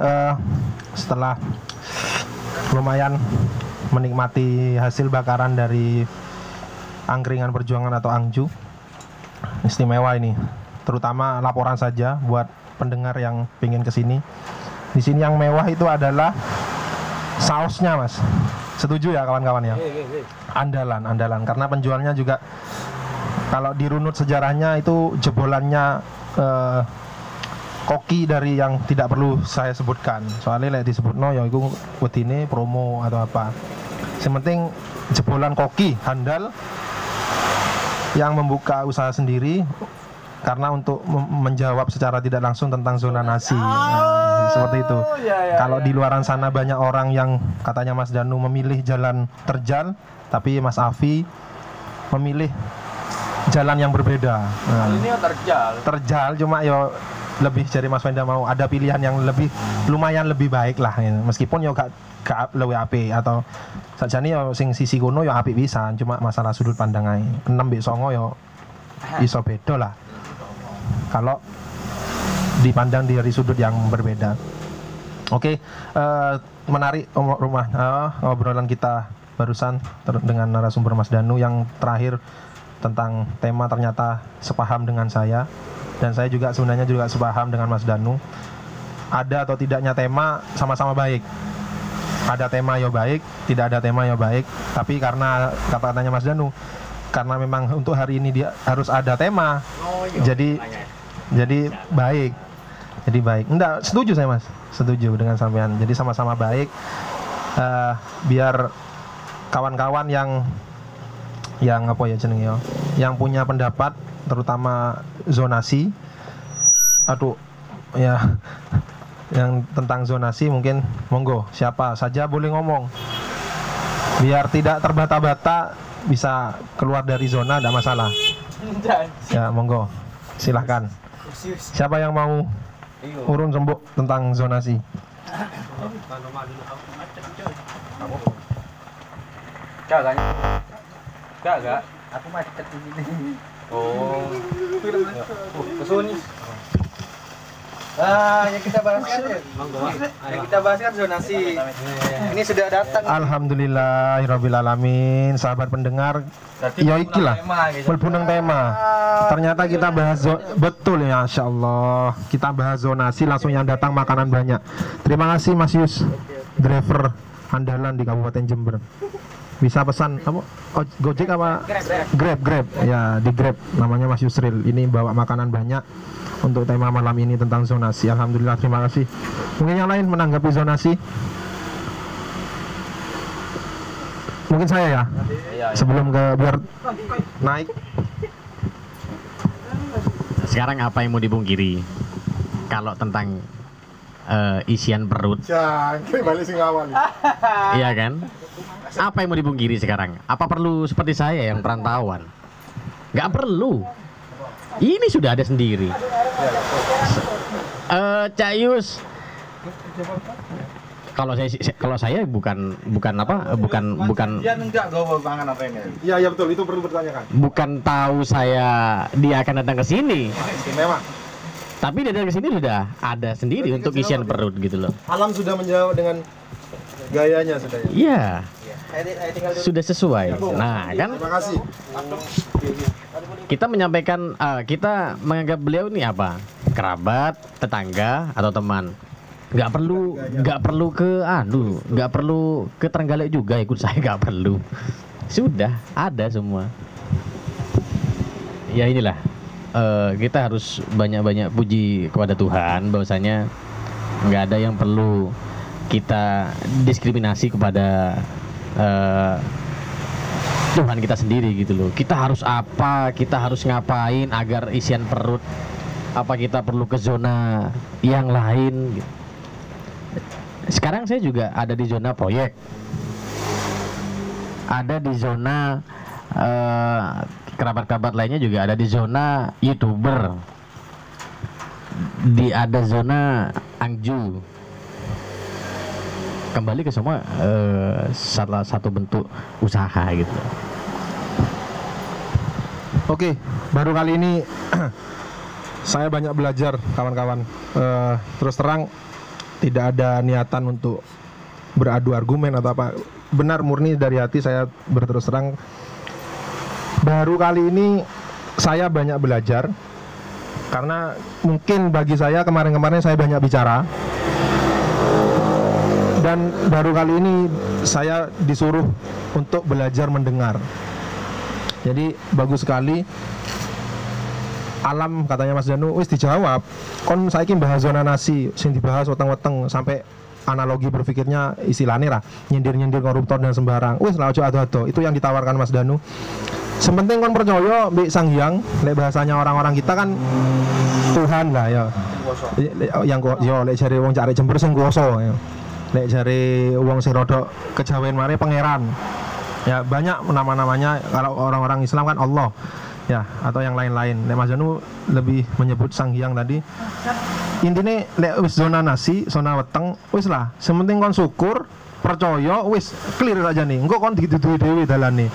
eh, setelah lumayan menikmati hasil bakaran dari angkringan perjuangan atau angju. Istimewa ini. Terutama laporan saja buat pendengar yang pengen ke sini di sini yang mewah itu adalah sausnya mas. Setuju ya kawan-kawan ya? Andalan andalan. Karena penjualnya juga kalau dirunut sejarahnya itu jebolannya eh, koki dari yang tidak perlu saya sebutkan. Soalnya lek disebut no ya itu ini promo atau apa. Yang penting jebolan koki handal yang membuka usaha sendiri karena untuk menjawab secara tidak langsung tentang zona nasi. Nah, seperti itu. kalau di luaran sana banyak orang yang katanya Mas Danu memilih jalan terjal tapi Mas Afi memilih jalan yang berbeda. Nah, ini terjal. terjal cuma yo lebih jadi Mas Wenda mau ada pilihan yang lebih lumayan lebih baik lah ya. meskipun yo gak gak lebih api atau sajane yo sing sisi kono yo apik bisa cuma masalah sudut pandang ae. 6 mbek 9 yo iso beda lah. Kalau dipandang dari sudut yang berbeda. Oke eh, menarik rumah eh, obrolan kita barusan dengan narasumber Mas Danu yang terakhir tentang tema ternyata sepaham dengan saya dan saya juga sebenarnya juga sepaham dengan Mas Danu. Ada atau tidaknya tema sama-sama baik. Ada tema ya baik tidak ada tema ya baik. Tapi karena kata-katanya Mas Danu karena memang untuk hari ini dia harus ada tema jadi jadi baik. Jadi baik. Enggak setuju saya Mas. Setuju dengan sampean. Jadi sama-sama baik. Eh, biar kawan-kawan yang yang apa ya jenenge ya? Yang punya pendapat terutama zonasi. Aduh ya. Yang tentang zonasi mungkin monggo siapa saja boleh ngomong. Biar tidak terbata-bata bisa keluar dari zona tidak masalah. Ya monggo silahkan siapa yang mau urun sembuk tentang zonasi? Gak kan? Gak gak. Aku macet di sini. Oh. Oh, kesun. Ah, yang kita bahas kan ya? Yang kita bahas kan zonasi. Ini sudah datang. Alhamdulillahirobbilalamin sahabat pendengar ya iki lah mlebu nang tema ternyata kita bahas betul ya Masya Allah kita bahas zonasi langsung yang datang makanan banyak terima kasih Mas Yus driver andalan di Kabupaten Jember bisa pesan kamu oh, Gojek apa? Grab Grab. Ya di Grab. Namanya Mas Yusril. Ini bawa makanan banyak untuk tema malam ini tentang zonasi. Alhamdulillah terima kasih. Mungkin yang lain menanggapi zonasi? Mungkin saya ya? Sebelum ke biar naik. Sekarang apa yang mau dipungkiri? Kalau tentang eh, isian perut, Jangan balik sing awal. iya kan? Apa yang mau dipungkiri sekarang? Apa perlu seperti saya yang perantauan? Nggak perlu. Ini sudah ada sendiri. Eh, Cayus. Kalau saya kalau saya bukan bukan apa bukan bukan Dia enggak gawa pangan apa ini? Iya iya betul itu perlu bertanyakan. bukan tahu saya dia akan datang ke sini. Istimewa. Tapi ke sini sudah ada sendiri untuk isian perut gitu loh. Alam sudah menjawab dengan gayanya sudah ya. Iya, tinggal sudah sesuai. Nah, kan Terima kasih. kita menyampaikan eh, kita menganggap beliau ini apa? Kerabat, tetangga atau teman. Nggak perlu nggak perlu ke aduh, nggak perlu ke Trenggalek juga ikut saya nggak perlu. Sudah ada semua. Ya inilah eh, kita harus banyak-banyak puji kepada Tuhan bahwasanya nggak ada yang perlu kita diskriminasi kepada eh, Tuhan kita sendiri gitu loh. Kita harus apa? Kita harus ngapain agar isian perut? Apa kita perlu ke zona yang lain? gitu. Sekarang saya juga ada di zona proyek. Ada di zona eh, kerabat-kerabat lainnya juga ada di zona youtuber. Di ada zona angju. Kembali ke semua eh, salah satu bentuk usaha gitu. Oke, baru kali ini saya banyak belajar kawan-kawan. Eh, terus terang tidak ada niatan untuk beradu argumen atau apa. Benar murni dari hati saya berterus terang baru kali ini saya banyak belajar karena mungkin bagi saya kemarin-kemarin saya banyak bicara. Dan baru kali ini saya disuruh untuk belajar mendengar. Jadi bagus sekali. Alam katanya Mas Danu wis dijawab. Kon saiki bahas zona nasi sing dibahas weteng-weteng sampai analogi berpikirnya istilahnya lah nyindir-nyindir koruptor dan sembarang. Wis lah ojo ado-ado. Itu yang ditawarkan Mas Danu Sementing kon percaya mbek Sang Hyang, lek bahasanya orang-orang kita kan Tuhan lah ya. Yang kok yo lek jare wong cari jember sing kuwasa ya. Lek jare wong sing rodok kejawen mare pangeran. Ya banyak nama-namanya kalau orang-orang Islam kan Allah ya atau yang lain-lain. Lek Mas Janu lebih menyebut Sang Hyang tadi. Intinya lek wis zona nasi, zona weteng, wis lah. Sementing kon syukur, percaya, wis clear aja nih. Engko kon dituduhi dhewe dalane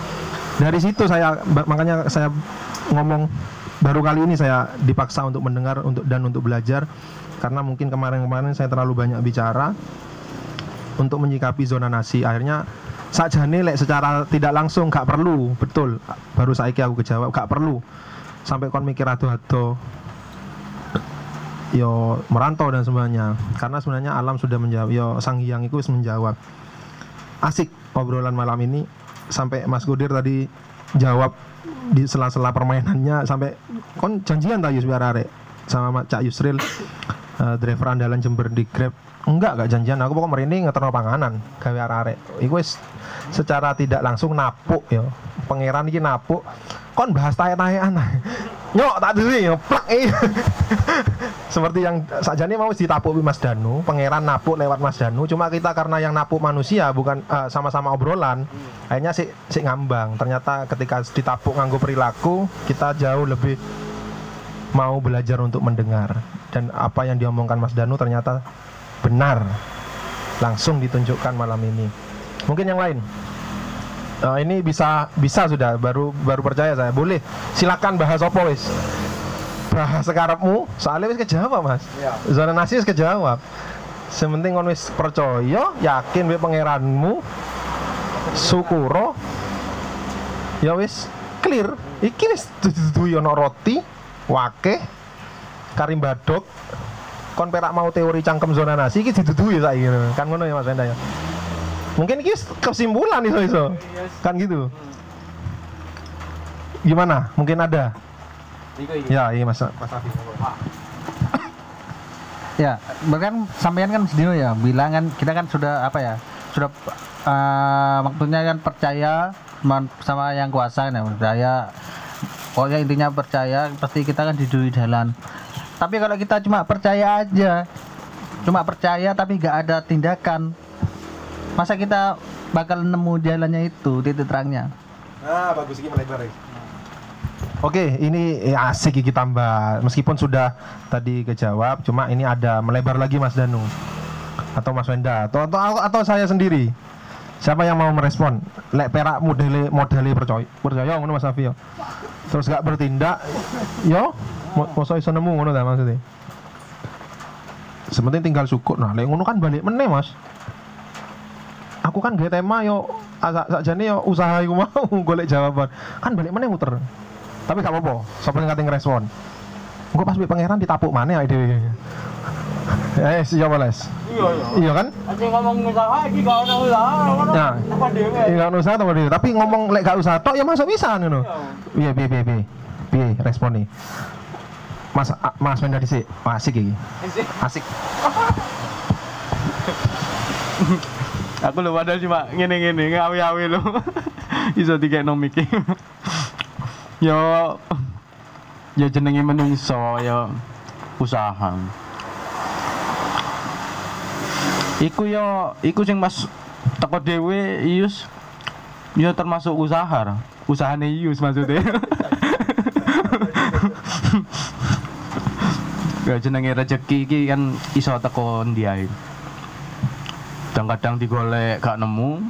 dari situ saya makanya saya ngomong baru kali ini saya dipaksa untuk mendengar untuk dan untuk belajar karena mungkin kemarin-kemarin saya terlalu banyak bicara untuk menyikapi zona nasi. Akhirnya saja nih secara tidak langsung gak perlu betul. Baru saya aku kejawab gak perlu. Sampai kon mikir ado-ado yo merantau dan semuanya karena sebenarnya alam sudah menjawab yo sang hyang itu menjawab. Asik obrolan malam ini sampai Mas Gudir tadi jawab di sela-sela permainannya sampai kon janjian tak Yus biar arek sama Cak Yusril uh, driver andalan Jember di Grab? Enggak gak janjian. Aku pokoknya merinding ngeterno panganan gawe arek iku wis secara tidak langsung napuk ya. Pangeran iki napuk. Kon bahas tanya-tanyaan nyok tak ya plak seperti yang saja ini mau ditapuk Mas Danu pangeran napuk lewat Mas Danu. Cuma kita karena yang napuk manusia bukan uh, sama-sama obrolan akhirnya si, si ngambang. Ternyata ketika ditapuk nganggo perilaku kita jauh lebih mau belajar untuk mendengar. Dan apa yang diomongkan Mas Danu ternyata benar. Langsung ditunjukkan malam ini. Mungkin yang lain uh, ini bisa bisa sudah baru baru percaya saya. Boleh silakan bahas opo wis? Bahas sekarapmu. Soalnya wis kejawab mas. Ya. zona nasi wis kejawab. Sementing kon wis percaya yakin be pangeranmu syukuro ya wis clear. Iki wis dudu ono roti wake karim badok kon perak mau teori cangkem zona nasi iki didudui saiki. Kan ngono ya Mas Wenda ya mungkin iki kesimpulan iso iso kan gitu. Gimana? Mungkin ada? Ya, iya Mas. Mas ya, bahkan sampean kan sedino ya bilang kan kita kan sudah apa ya? Sudah uh, waktunya kan percaya sama yang kuasa ya, percaya. Pokoknya intinya percaya pasti kita kan di jalan. Tapi kalau kita cuma percaya aja cuma percaya tapi nggak ada tindakan masa kita bakal nemu jalannya itu titik terangnya nah bagus ini melebar ya Oke, ini ya, asik kita tambah. Meskipun sudah tadi kejawab, cuma ini ada melebar lagi Mas Danu atau Mas Wenda atau atau, atau saya sendiri. Siapa yang mau merespon? Lek perak modele modele percaya, percaya ngono Mas Afio. Terus gak bertindak, yo, masa iso nemu ngono ta maksudnya. Sementing tinggal syukur. Nah, lek ngono kan balik meneh, Mas. Aku kan gak tema yo sakjane yo usaha iku mau golek jawaban. Kan balik meneh muter. Tapi gak apa-apa sapa sing kate ngrespon? Engko pas pangeran ditapuk mana dhewe. Eh siapa les? Iya iya. Iya kan? Aja ngomong usaha iki gak ono usaha nah iya ono usaha dhewe. Tapi ngomong lek gak usah tok ya masuk bisa ngono. Iya. Piye piye piye piye? Respon nih Mas Mas Wenda dhisik. Asik iki. Asik. Aku lu padahal cuma ngene-ngene ngawi-awi lu. Iso dikekno mikir. Yo ya jenenge menungso ya usaha. Iku yo iku sing mas teko dhewe ius yo termasuk usaha usahane ius maksudnya. Ya jenenge rezeki iki kan iso teko ndi ae kadang-kadang digolek gak nemu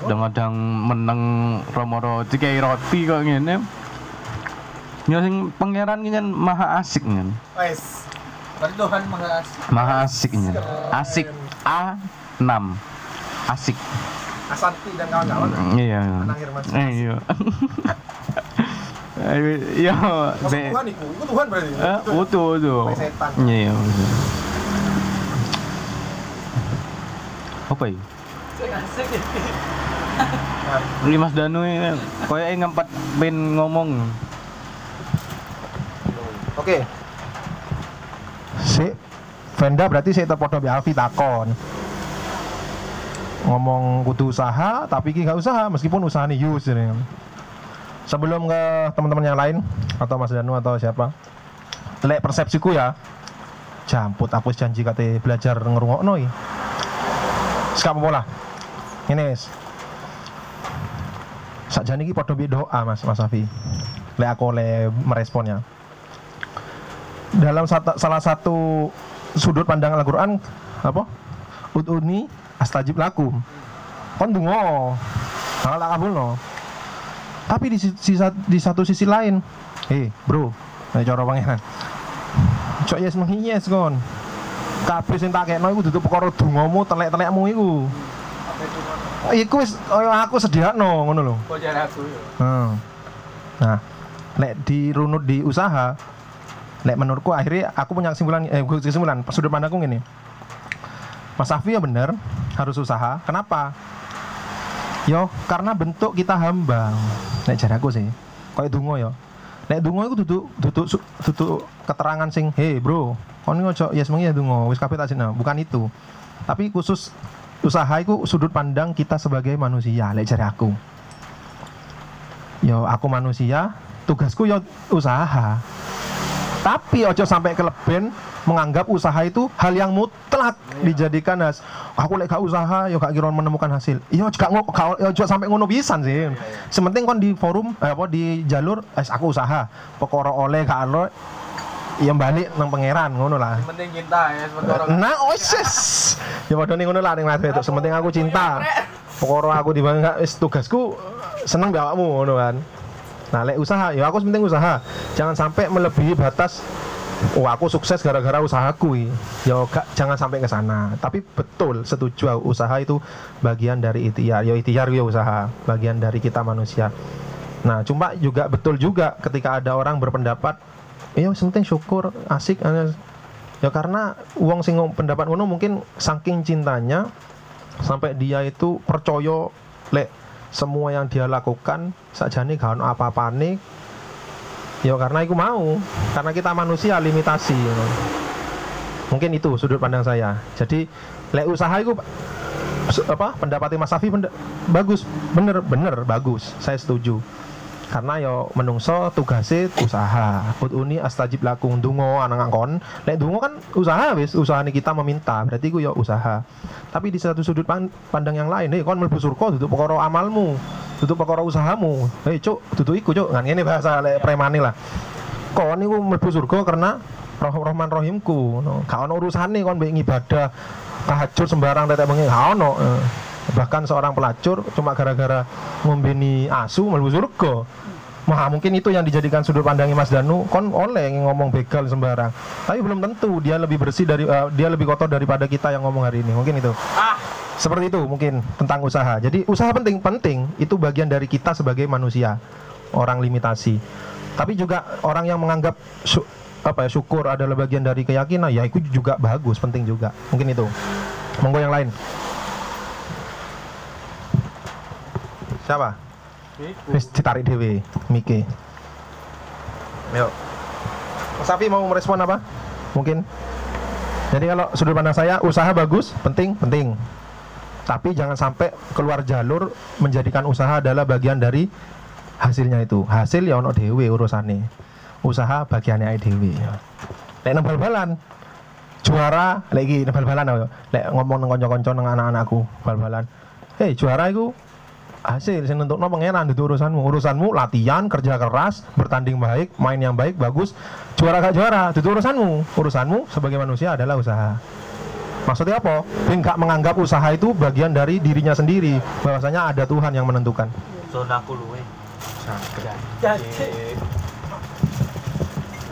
kadang-kadang meneng romo roti kayak roti kok ngene Ya sing pangeran kan maha asik kan. Wes. Berarti Tuhan mengas Maha asiknya. Asik A 6. Asik. Asanti dan kawan-kawan Iya. Anak Irmas. Eh, Iya. Iya, be- Tuhan itu Tuhan berarti Eh, setan. Iya, iya. betul. Apa ya? Ini Mas Danu ini koyo ngempat ben ngomong. Oke. Si Venda berarti saya terpodo bi Alfi takon. Ngomong kudu usaha tapi ki gak usaha meskipun usaha nih use ini. Sebelum ke teman-teman yang lain atau Mas Danu atau siapa. Lek persepsiku ya. Jamput aku janji kate belajar ngerungokno iki. Sekap apa lah. Ini wis. Sakjane iki padha bi doa Mas Mas Afi. Lek aku oleh meresponnya. Dalam sata- salah satu sudut pandang Al-Quran apa? Uduni astajib lakum. Kon dungo bakal tak kabulno. Tapi di, di satu sisi lain eh bro ayo cara pangeran. Cok yes menghiyes kon kabeh sing tak kekno iku duduk perkara dongamu telek-telekmu iku iku wis kaya aku sediakno ngono lho Hmm. Nah, lek dirunut di usaha, lek menurutku akhirnya aku punya kesimpulan eh kesimpulan sudut pandangku gini. Mas Safi ya bener harus usaha. Kenapa? Yo, karena bentuk kita hamba. Nek jaraku sih. Kayak dungo yo. Nek dungo itu duduk duduk duduk keterangan sing, "Hei, bro, kon ngojo yes mengi ya dungo, wis kabeh tak sini." Bukan itu. Tapi khusus usaha itu sudut pandang kita sebagai manusia, lek jaraku yo aku manusia tugasku yo usaha tapi ojo sampai keleben menganggap usaha itu hal yang mutlak dijadikan as aku lek gak usaha yo gak kira menemukan hasil yo ngo gak- yo juga sampai ngono pisan sih sementing kon di forum eh, apa di jalur es aku usaha pokoro oleh gak oleh yang balik nang pangeran ngono lah penting cinta ya sebentar Nah, oises. Ya padha ning ngono lah ning itu. Sementing aku cinta. Pokoknya aku di bangga wis tugasku seneng mbek awakmu ngono kan. Nah, lek usaha ya aku penting usaha. Jangan sampai melebihi batas Oh, aku sukses gara-gara usahaku. Ya gak, jangan sampai ke sana. Tapi betul setuju usaha itu bagian dari ikhtiar. Ya ikhtiar ya usaha, bagian dari kita manusia. Nah, cuma juga betul juga ketika ada orang berpendapat, "Ya penting syukur, asik." eh, Ya karena uang sing pendapat ngono mungkin saking cintanya sampai dia itu percaya lek semua yang dia lakukan sakjane gak ono apa-apane. Ya karena itu mau. Karena kita manusia limitasi ngono. mungkin itu sudut pandang saya. Jadi lek usaha itu apa pendapatnya Mas Safi bagus. Bener bener bagus. Saya setuju karena yo menungso tugase usaha. Uni astajib lakum dungo anak kon. Lek dungo kan usaha wis usaha kita meminta berarti ku yo usaha. Tapi di satu sudut pan- pandang yang lain hei kon mlebu surga duduk perkara amalmu duduk perkara usahamu. Hei cuk duduk iku cuk. Ngan ini bahasa lek premani lah. Kon niku mlebu surga karena roh rahman rohimku no. gak ono urusane kon mbek ngibadah tahajud sembarang tetek bengi gak ono. Eh. Bahkan seorang pelacur cuma gara-gara ngombeni asu mlebu surga. Wah mungkin itu yang dijadikan sudut pandangnya Mas Danu. Kon oleh yang ngomong begal sembarang. Tapi belum tentu dia lebih bersih dari eh, dia lebih kotor daripada kita yang ngomong hari ini. Mungkin itu. Seperti itu mungkin tentang usaha. Jadi usaha penting penting itu bagian dari kita sebagai manusia. Orang limitasi. Tapi juga orang yang menganggap su- apa ya syukur adalah bagian dari keyakinan ya itu juga bagus penting juga. Mungkin itu. Monggo yang lain siapa Wis ditarik dewe Miki. Yuk Mas Safi mau merespon apa? Mungkin. Jadi kalau sudut pandang saya Usaha bagus, penting, penting. Tapi jangan sampai keluar jalur Menjadikan usaha adalah bagian dari Hasilnya itu. Hasil ya ono dewe urusannya Usaha bagiannya ae dewe Lek nang bal-balan Juara lagi bal-balan ya? Lek ngomong nang konco-konco nang anak-anakku Bal-balan. Hei juara itu hasil sing nentukno pangeran itu urusanmu. Urusanmu latihan kerja keras bertanding baik main yang baik bagus. Juara gak juara itu urusanmu. Urusanmu sebagai manusia adalah usaha. Maksudnya apa? Dia nggak menganggap usaha itu bagian dari dirinya sendiri. Bahwasanya ada Tuhan yang menentukan.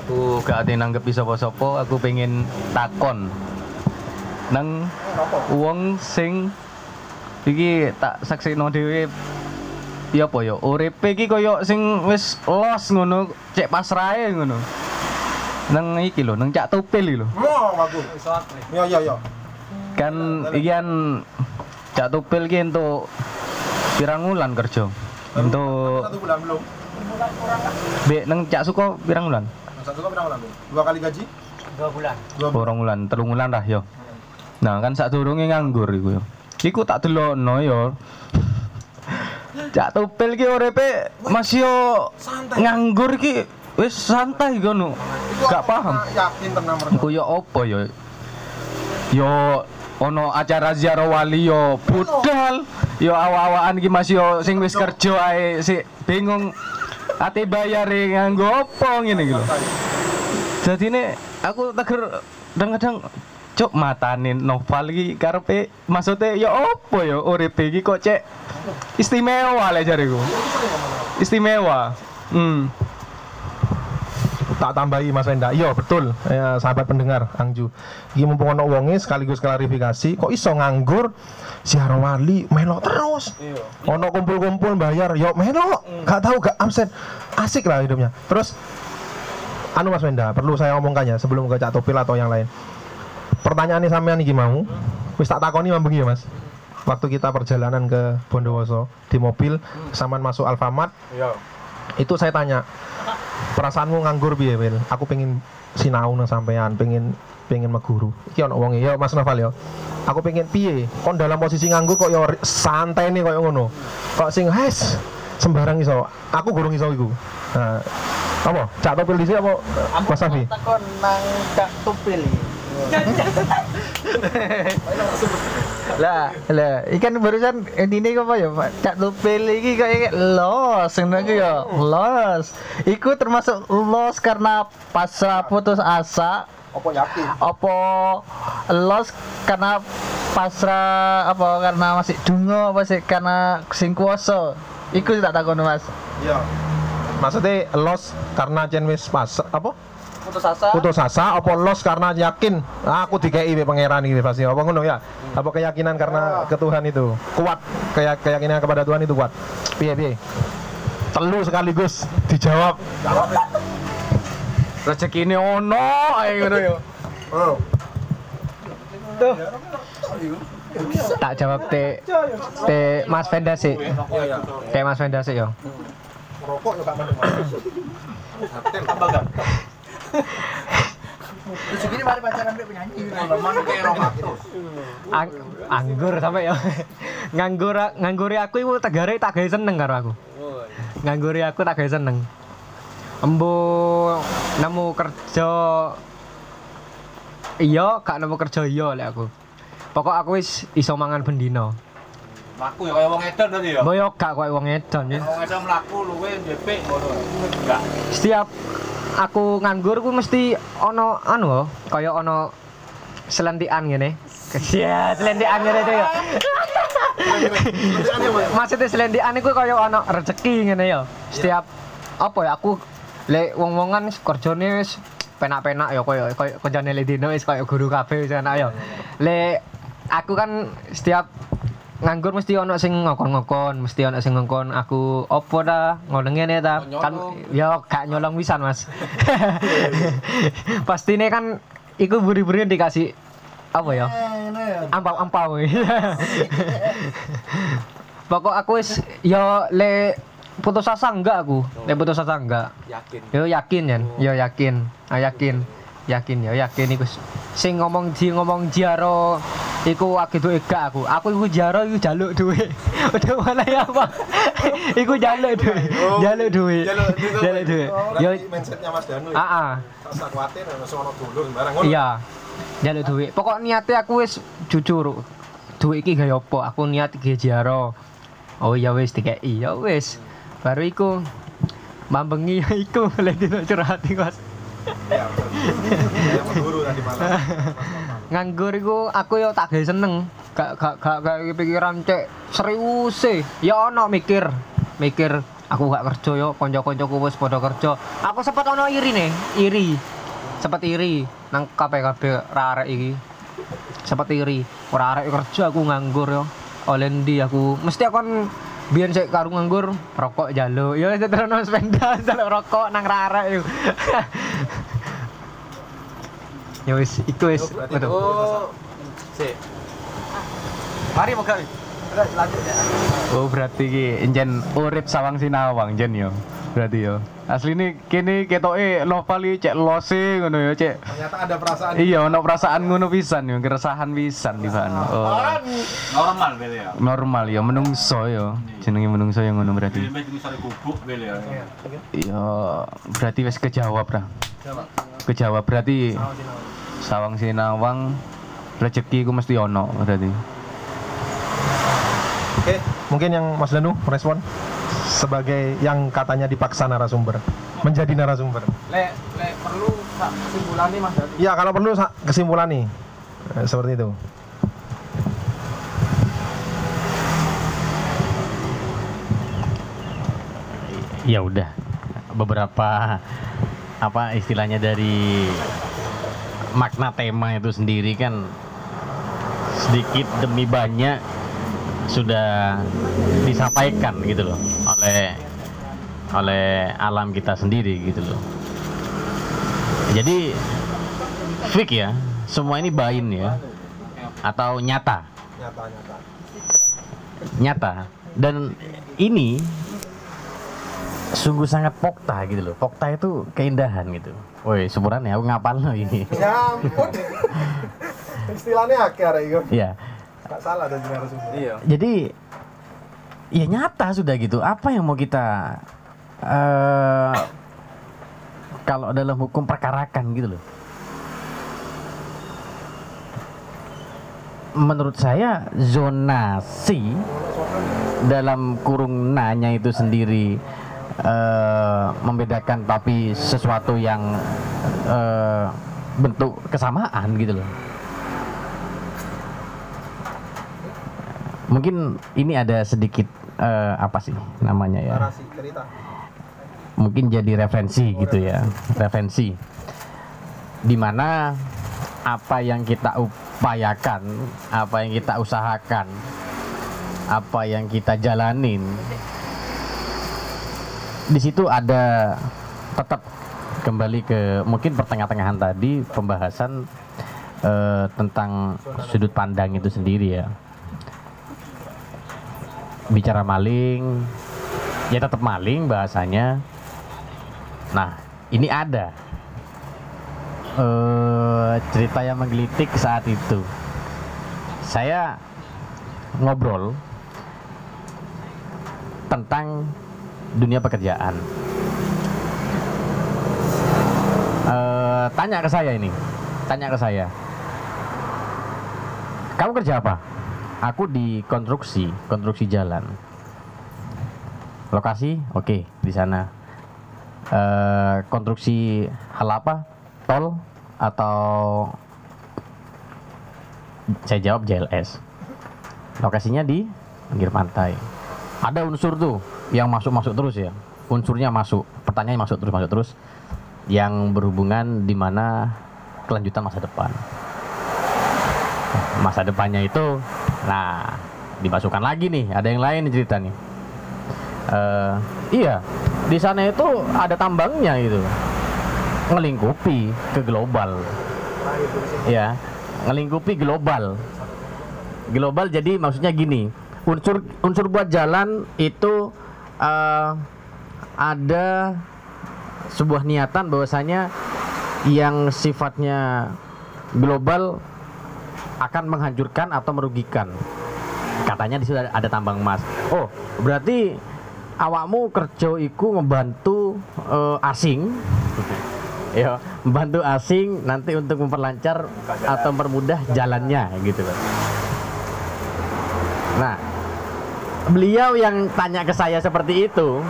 Aku gak ate nanggepi sapa-sapa, aku pengen takon. Nang wong sing iki tak saksino dhewe ya apa ya uripe iki koyo sing wis los ngono, cek pasrahe ngono. Nang iki lho, nang cak tupil iki lho. Mau aku. Yo yo yo. Kan iki kan cak tupil ki entuk pirang wulan kerja. Untuk Satu bulan belum. Nang cak suko pirang wulan? Satu kok berapa lama? Dua kali gaji? Dua bulan. Orang wulan, telung wulan lah yo. Nah, kan sak durunge nganggur iku yo. Iku tak delokno yo. Cak tupil ki uripe masih yo nganggur ki wis santai ngono. Gak paham. Yakin. Iku yo opo yo? Yo ono acara ziarah wali yo budal. Yo awa-awaan iki masih yo sing wis kerja ae si bingung ate bayare nganggo opo ngene iki lho. Jadi ini aku teger kadang-kadang cok matanin novel iki karepe maksudnya ya opo ya uripe iki kok cek istimewa le jariku. Istimewa. Hmm. tak tambahi Mas Wenda. Iya betul, ya, sahabat pendengar Angju. Iki mumpung ono wonge sekaligus klarifikasi, kok iso nganggur ziarah wali melok terus. Ono kumpul-kumpul bayar, yo melok. Gak tahu gak absen. Asik lah hidupnya. Terus anu Mas Wenda, perlu saya omongkannya sebelum ke Cak Topil atau yang lain. Pertanyaan ini sampean iki mau, wis tak takoni mambengi ya Mas. Waktu kita perjalanan ke Bondowoso di mobil, kesamaan masuk Alfamart, Yo. itu saya tanya perasaanmu nganggur piye Wil? Aku pengen sinau nang sampean pengen pengen meguru iki ono wong ya Mas Noval ya aku pengen piye? Kon dalam posisi nganggur kok ya santai nih kok ngono. Kok sing hes sembarang iso. Aku gurung iso iku. Nah apa? Cak topil dhisik apa Mas Safi takon nang Cak Tupil lah lah ikan barusan ini apa ya Pak? Cak Tupil iki kayak los ngono iku ya los iku termasuk los karena pasrah putus asa. Apa yakin? apa los karena pasrah apa karena masih dungo apa sih karena sing kuasa. Iku tak takon Mas. Iya. maksudnya los karena jen wis pas apa putus asa. Putus asa apa los karena yakin? Ah, aku dikei be pangeran iki pasti apa ngono ya? Apa keyakinan karena ke Tuhan itu? Kuat. Kayak keyakinan kepada Tuhan itu kuat. Piye piye? Telu sekaligus. Dijawab. Rezeki ini ono ae ngono yo. Oh. tak jawab te. Te Mas Venda sih Iya iya. te Mas Venda sih yo. Rokok yo gak mendem. Segini mari pacaran mbek penyanyi Mana kayak. Ang anggur sampai yo nganggur ngangguri aku iku tegare tak gawe seneng karo aku ngangguri aku tak gawe seneng embo nemu kerja iya gak nemu kerja iya lek aku pokok aku wis iso mangan bendino Mlaku ya kaya wong edan tadi ya. boyo gak koyo wong edan ya Wong edan mlaku luwe DP ngono. Enggak. setiap aku nganggur ku mesti ono anu oh, kaya ono selentikan ngene. Ya, selentikan ngene itu ya. Maksudnya selentikan iku kaya ono rezeki ngene ya. Setiap apa ya aku lek wong-wongan kerjane wis penak-penak ya kaya kaya kerjane le dino wis kaya guru kabeh wis enak ya. Lek aku kan setiap nganggur mesti ono sing ngokon-ngokon, mesti ono sing ngongkon aku opo dah ngono ngene ta. Kan ya gak nyolong wisan, Mas. Pastine kan iku buri-buri dikasih apa ya? Ampau-ampau. Pokok aku wis ya le putus asa enggak aku. Le putus asa enggak. Yakin. Yo yakin kan? Yo yakin. Ah yakin. Yakin ya yakin iku sing ngomong di ngomong jaro iku akeh duwe gak aku. Aku iku jaro iku jaluk duwe. Udah mana ya apa? iku jaluk duwe. Jaluk duwe. Jaluk duwe. Yo Berarti mindsetnya Mas Danu ya. ah ah. Rasa kuatir langsung ono dulur sembarang ngono. Iya. Jaluk duwe. Pokok niate aku wis jujur. Duwe iki gaya apa? Aku niat iki jaro. Oh ya wis dikeki. Ya wis. Baru iku mambengi ya iku lek dino curhat Mas. Malam. nganggur iku aku yo tak gawe seneng. Gak gak gak gak kepikiran cek. Serius sih. Ya ono mikir. Mikir aku gak kerja yo. Konco-koncoku wis padha kerja. Aku sempet ono iri nih. Iri. Sempet iri nang KPKB arek iki. Sempet iri. Ora arek kerja aku nganggur yo. Oleh ndi aku? Mesti aku kan biyen sik karo nganggur rokok jaluk yo terus sepeda jaluk rokok nang arek yo ya wis iku wis betul Oh, sik. Mari moga. Lanjut ya. Oh berarti ki encen urip sawang sinawang jen yo. Berarti yo. Asli ini kini ketoke novel iki cek lose ngono yo cek. Ternyata ada perasaan. Iya ono perasaan ngono pisan yo, keresahan pisan di sana. Oh. Normal bel ya. Normal yo menungso yo. Jenenge menungso yo ngono berarti. Wis misale gubuk bel ya. Iya, berarti wis kejawab lah. Kejawab berarti sawang sinawang rezeki ku mesti ono berarti. Oke, mungkin yang Mas Danu merespon sebagai yang katanya dipaksa narasumber menjadi narasumber. Lek lek perlu kesimpulan nih Mas Dani. Ya kalau perlu kesimpulan nih Eh, seperti itu. ya udah beberapa apa istilahnya dari makna tema itu sendiri kan sedikit demi banyak sudah disampaikan gitu loh oleh oleh alam kita sendiri gitu loh. Jadi fik ya semua ini bain ya atau nyata? Nyata nyata. nyata. Dan ini sungguh sangat pokta gitu loh. Pokta itu keindahan gitu woi seburan ya aku ngapal loh ini Ya ampun. Istilahnya iku. ya Gak salah dari narasumber. Iya. jadi ya nyata sudah gitu apa yang mau kita eh kalau dalam hukum perkarakan gitu loh menurut saya zonasi dalam kurung nanya itu sendiri eh, membedakan tapi sesuatu yang eh, bentuk kesamaan gitu loh. Mungkin ini ada sedikit eh, apa sih namanya ya? Narasi cerita. mungkin jadi referensi gitu ya referensi. Di mana apa yang kita upayakan apa yang kita usahakan apa yang kita jalanin di situ ada tetap kembali ke mungkin pertengah-tengahan tadi pembahasan eh, tentang sudut pandang itu sendiri ya. Bicara maling ya tetap maling bahasanya. Nah ini ada eh cerita yang menggelitik saat itu. Saya ngobrol tentang dunia pekerjaan. Eh, tanya ke saya ini. Tanya ke saya. Kamu kerja apa? Aku di konstruksi konstruksi jalan. Lokasi? Oke di sana. Eh, konstruksi hal apa? Tol atau saya jawab JLS lokasinya di pinggir pantai. Ada unsur tuh yang masuk masuk terus ya. Unsurnya masuk pertanyaan masuk terus masuk terus. Yang berhubungan di mana kelanjutan masa depan. Masa depannya itu nah dimasukkan lagi nih. Ada yang lain cerita nih. Eh, iya di sana itu ada tambangnya gitu. Ngelingkupi ke global. Ya ngelingkupi global. Global jadi maksudnya gini unsur unsur buat jalan itu eh, ada sebuah niatan bahwasanya yang sifatnya global akan menghancurkan atau merugikan. Katanya di situ ada, ada tambang emas. Oh berarti awakmu kerja iku ngebantu eh, asing? Ya membantu asing nanti untuk memperlancar atau mempermudah jalannya gitu loh nah beliau yang tanya ke saya seperti itu.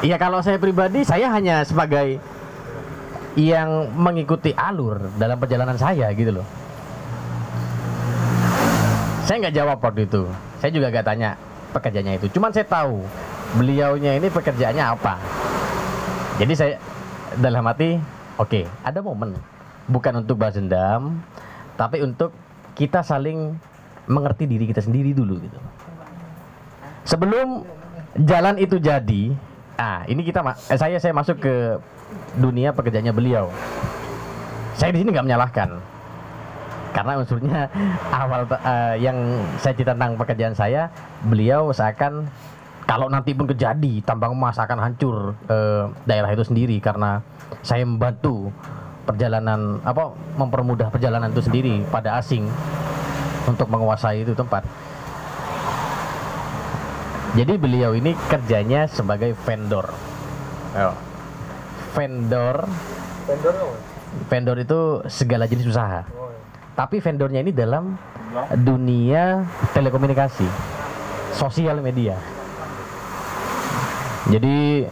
Ya kalau saya pribadi saya hanya sebagai yang mengikuti alur dalam perjalanan saya gitu loh. Saya nggak jawab waktu itu. Saya juga gak tanya pekerjaannya itu. Cuman saya tahu beliaunya ini pekerjaannya apa. Jadi saya dalam hati, oke, ada momen. Bukan untuk balas dendam, tapi untuk kita saling mengerti diri kita sendiri dulu gitu. Sebelum jalan itu jadi, ah ini kita eh, saya saya masuk ke dunia pekerjaannya beliau. Saya di sini nggak menyalahkan karena unsurnya awal eh, yang saya cerita tentang pekerjaan saya, beliau seakan kalau nanti pun kejadi tambang emas akan hancur eh, daerah itu sendiri karena saya membantu perjalanan apa mempermudah perjalanan itu sendiri pada asing untuk menguasai itu tempat. Jadi beliau ini kerjanya sebagai vendor. Ayo. Vendor, Vendor apa? vendor itu segala jenis usaha. Oh, iya. Tapi vendornya ini dalam dunia telekomunikasi, sosial media. Jadi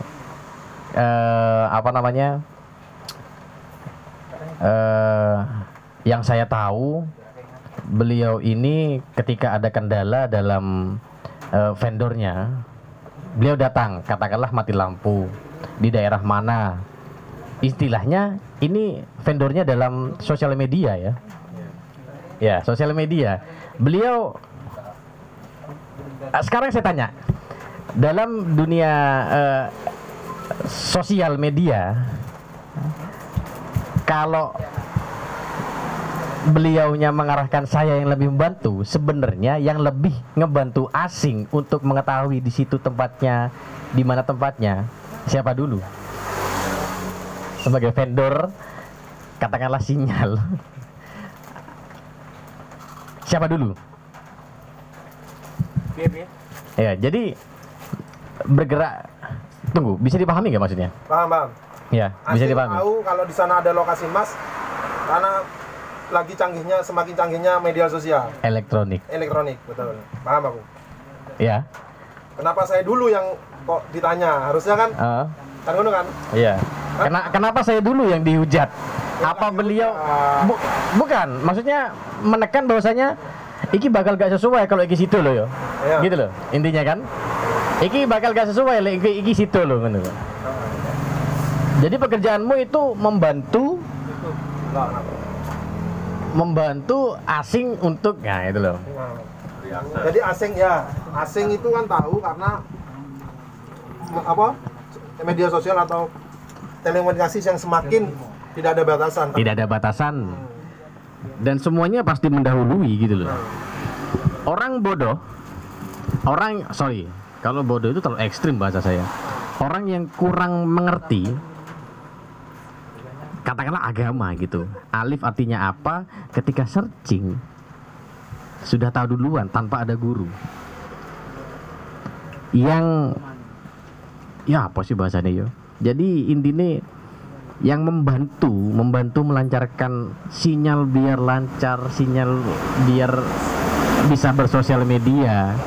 eh, apa namanya? eh yang saya tahu beliau ini ketika ada kendala dalam eh, vendornya, beliau datang, katakanlah mati lampu di daerah mana. Istilahnya ini vendornya dalam sosial media ya. Ya, sosial media. Beliau Ah, sekarang saya tanya, dalam dunia eh, sosial media, kalau beliaunya mengarahkan saya yang lebih membantu, sebenarnya yang lebih ngebantu asing untuk mengetahui di situ tempatnya, di mana tempatnya, siapa dulu? Sebagai vendor, katakanlah sinyal. Siapa dulu? Ya, jadi bergerak. Tunggu, bisa dipahami nggak maksudnya? Paham, paham. Ya, bisa dipahami. tahu kalau di sana ada lokasi emas karena lagi canggihnya semakin canggihnya media sosial Elektronik. elektronik betul paham aku Ya. kenapa saya dulu yang kok ditanya harusnya kan eh, kan ngono kan iya. Kena- kenapa saya dulu yang dihujat? Apa beliau Bu- bukan, maksudnya menekan bahwasanya iki bakal gak sesuai kalau iki situ loh yo. Iya. Gitu loh, intinya kan. Iki bakal gak sesuai lek iki, iki situ loh loh. Jadi pekerjaanmu itu membantu. Membantu asing untuk nah itu loh. jadi asing ya asing itu kan tahu karena apa media sosial atau telekomunikasi yang semakin tidak ada batasan Tidak ada batasan. Dan semuanya pasti mendahului gitu loh. Orang bodoh, orang sorry, kalau bodoh itu terlalu ekstrim bahasa saya. Orang yang kurang mengerti, katakanlah agama gitu. Alif artinya apa? Ketika searching, sudah tahu duluan tanpa ada guru. Yang ya apa sih bahasanya yo? Jadi intinya yang membantu membantu melancarkan sinyal biar lancar sinyal biar bisa bersosial media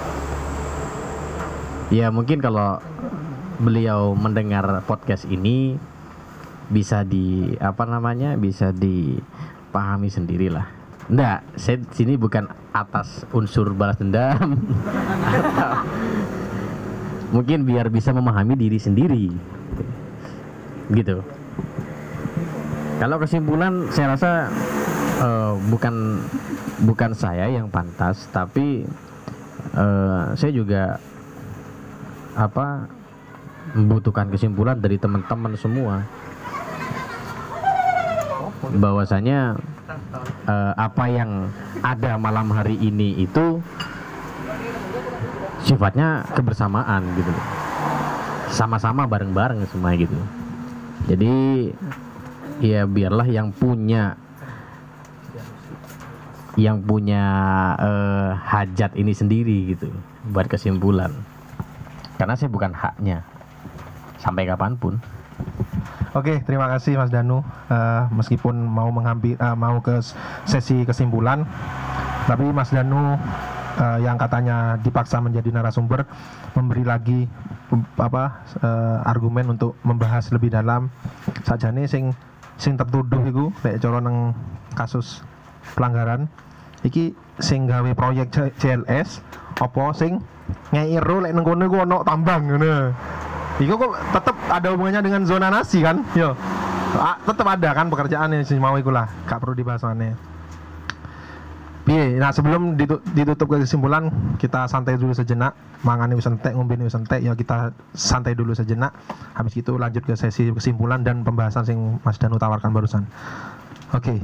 ya mungkin kalau beliau mendengar podcast ini bisa di apa namanya bisa dipahami sendirilah. Enggak, saya sini bukan atas unsur balas dendam. Mungkin biar bisa memahami diri sendiri. Gitu. Kalau kesimpulan saya rasa eh, bukan bukan saya yang pantas, tapi eh, saya juga apa membutuhkan kesimpulan dari teman-teman semua bahwasanya eh, apa yang ada malam hari ini itu sifatnya kebersamaan gitu. Sama-sama bareng-bareng semua gitu. Jadi ya biarlah yang punya yang punya eh, hajat ini sendiri gitu buat kesimpulan. Karena saya bukan haknya sampai kapan pun Oke, terima kasih Mas Danu. Eh, meskipun mau mengambil eh, mau ke sesi kesimpulan, tapi Mas Danu eh, yang katanya dipaksa menjadi narasumber memberi lagi apa eh, argumen untuk membahas lebih dalam sajane sing sing tertuduh iku lek cara nang kasus pelanggaran iki sing gawe proyek CLS apa sing ngei ro lek nang kono iku ono tambang ngono. Iku kok tetep ada hubungannya dengan zona nasi kan? Yo. Ah, tetep ada kan pekerjaannya sing mau iku lah, gak perlu dibahas maneh. Piye? Nah, sebelum ditu- ditutup kesimpulan, kita santai dulu sejenak. Mangane wis entek, ngombe wis entek, ya kita santai dulu sejenak. Habis itu lanjut ke sesi kesimpulan dan pembahasan sing Mas Danu tawarkan barusan. Oke.